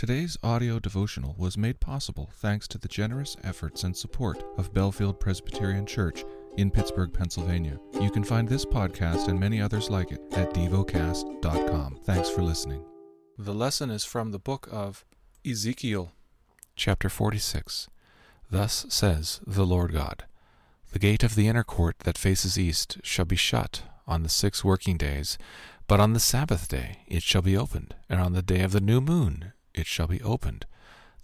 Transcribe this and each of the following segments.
Today's audio devotional was made possible thanks to the generous efforts and support of Bellefield Presbyterian Church in Pittsburgh, Pennsylvania. You can find this podcast and many others like it at devocast.com. Thanks for listening. The lesson is from the book of Ezekiel, chapter 46. Thus says the Lord God The gate of the inner court that faces east shall be shut on the six working days, but on the Sabbath day it shall be opened, and on the day of the new moon it shall be opened.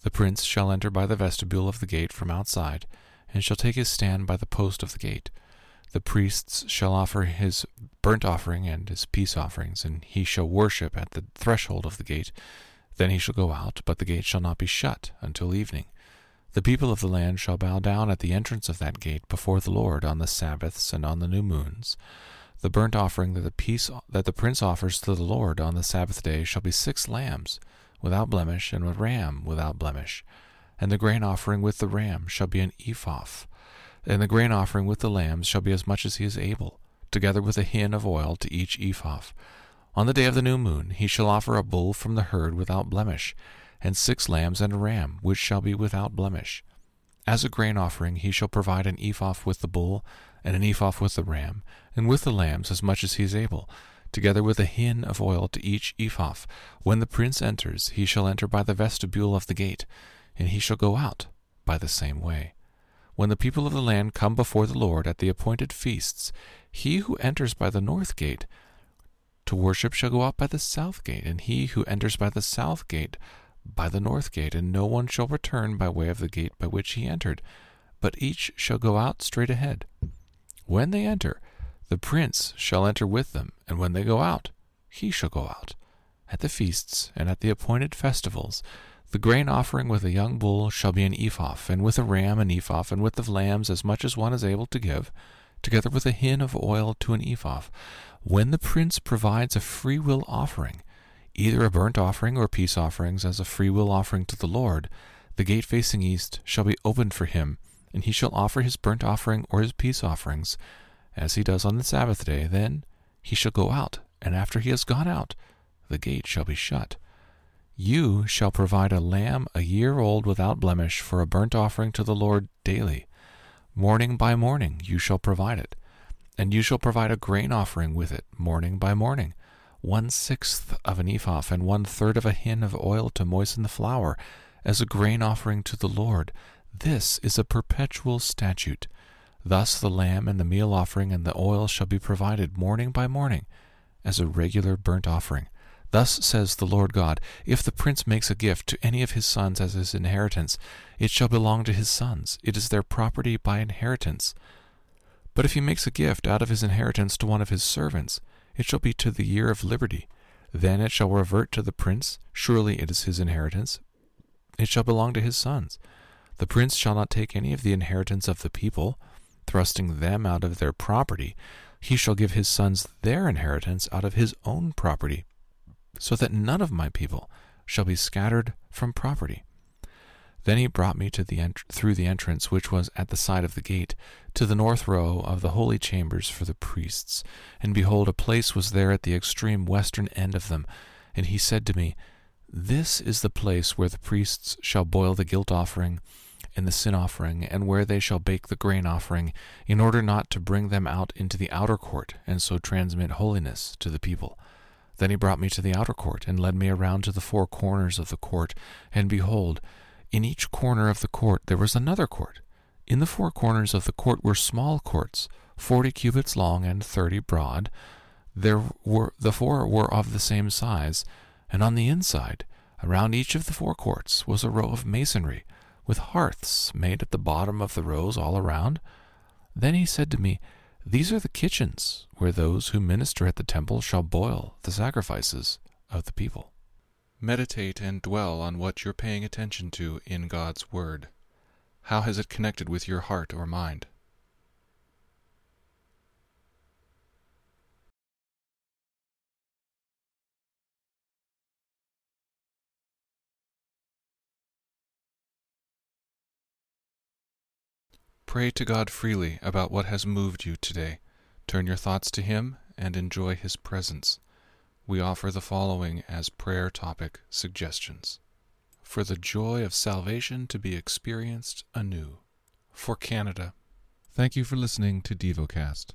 The prince shall enter by the vestibule of the gate from outside, and shall take his stand by the post of the gate. The priests shall offer his burnt offering and his peace offerings, and he shall worship at the threshold of the gate. Then he shall go out, but the gate shall not be shut until evening. The people of the land shall bow down at the entrance of that gate before the Lord on the Sabbaths and on the new moons. The burnt offering that the peace that the prince offers to the Lord on the Sabbath day shall be six lambs without blemish, and a ram without blemish. And the grain offering with the ram shall be an ephah, and the grain offering with the lambs shall be as much as he is able, together with a hin of oil to each ephah. On the day of the new moon he shall offer a bull from the herd without blemish, and six lambs and a ram, which shall be without blemish. As a grain offering he shall provide an ephah with the bull, and an ephah with the ram, and with the lambs as much as he is able, together with a hin of oil to each ephah. When the prince enters, he shall enter by the vestibule of the gate, and he shall go out by the same way. When the people of the land come before the Lord at the appointed feasts, he who enters by the north gate to worship shall go out by the south gate, and he who enters by the south gate by the north gate, and no one shall return by way of the gate by which he entered, but each shall go out straight ahead. When they enter, the prince shall enter with them, and when they go out, he shall go out. At the feasts and at the appointed festivals, the grain offering with a young bull shall be an ephah, and with a ram an ephah, and with the lambs as much as one is able to give, together with a hin of oil to an ephah. When the prince provides a freewill offering, either a burnt offering or peace offerings as a freewill offering to the Lord, the gate facing east shall be opened for him, and he shall offer his burnt offering or his peace offerings as he does on the Sabbath day. Then he shall go out, and after he has gone out, the gate shall be shut. You shall provide a lamb a year old without blemish for a burnt offering to the Lord daily. Morning by morning you shall provide it. And you shall provide a grain offering with it, morning by morning, one sixth of an ephah and one third of a hin of oil to moisten the flour, as a grain offering to the Lord. This is a perpetual statute. Thus the lamb and the meal offering and the oil shall be provided morning by morning as a regular burnt offering. Thus says the Lord God If the prince makes a gift to any of his sons as his inheritance, it shall belong to his sons. It is their property by inheritance. But if he makes a gift out of his inheritance to one of his servants, it shall be to the year of liberty. Then it shall revert to the prince. Surely it is his inheritance. It shall belong to his sons. The prince shall not take any of the inheritance of the people thrusting them out of their property, he shall give his sons their inheritance out of his own property, so that none of my people shall be scattered from property. Then he brought me to the ent- through the entrance which was at the side of the gate, to the north row of the holy chambers for the priests. And behold, a place was there at the extreme western end of them. And he said to me, This is the place where the priests shall boil the guilt offering and the sin offering, and where they shall bake the grain offering, in order not to bring them out into the outer court, and so transmit holiness to the people. Then he brought me to the outer court, and led me around to the four corners of the court, and behold, in each corner of the court there was another court. In the four corners of the court were small courts, forty cubits long and thirty broad. There were the four were of the same size, and on the inside, around each of the four courts, was a row of masonry with hearths made at the bottom of the rows all around. Then he said to me, These are the kitchens where those who minister at the temple shall boil the sacrifices of the people. Meditate and dwell on what you're paying attention to in God's Word. How has it connected with your heart or mind? Pray to God freely about what has moved you today. Turn your thoughts to Him and enjoy His presence. We offer the following as prayer topic suggestions. for the joy of salvation to be experienced anew. For Canada. Thank you for listening to DevoCast.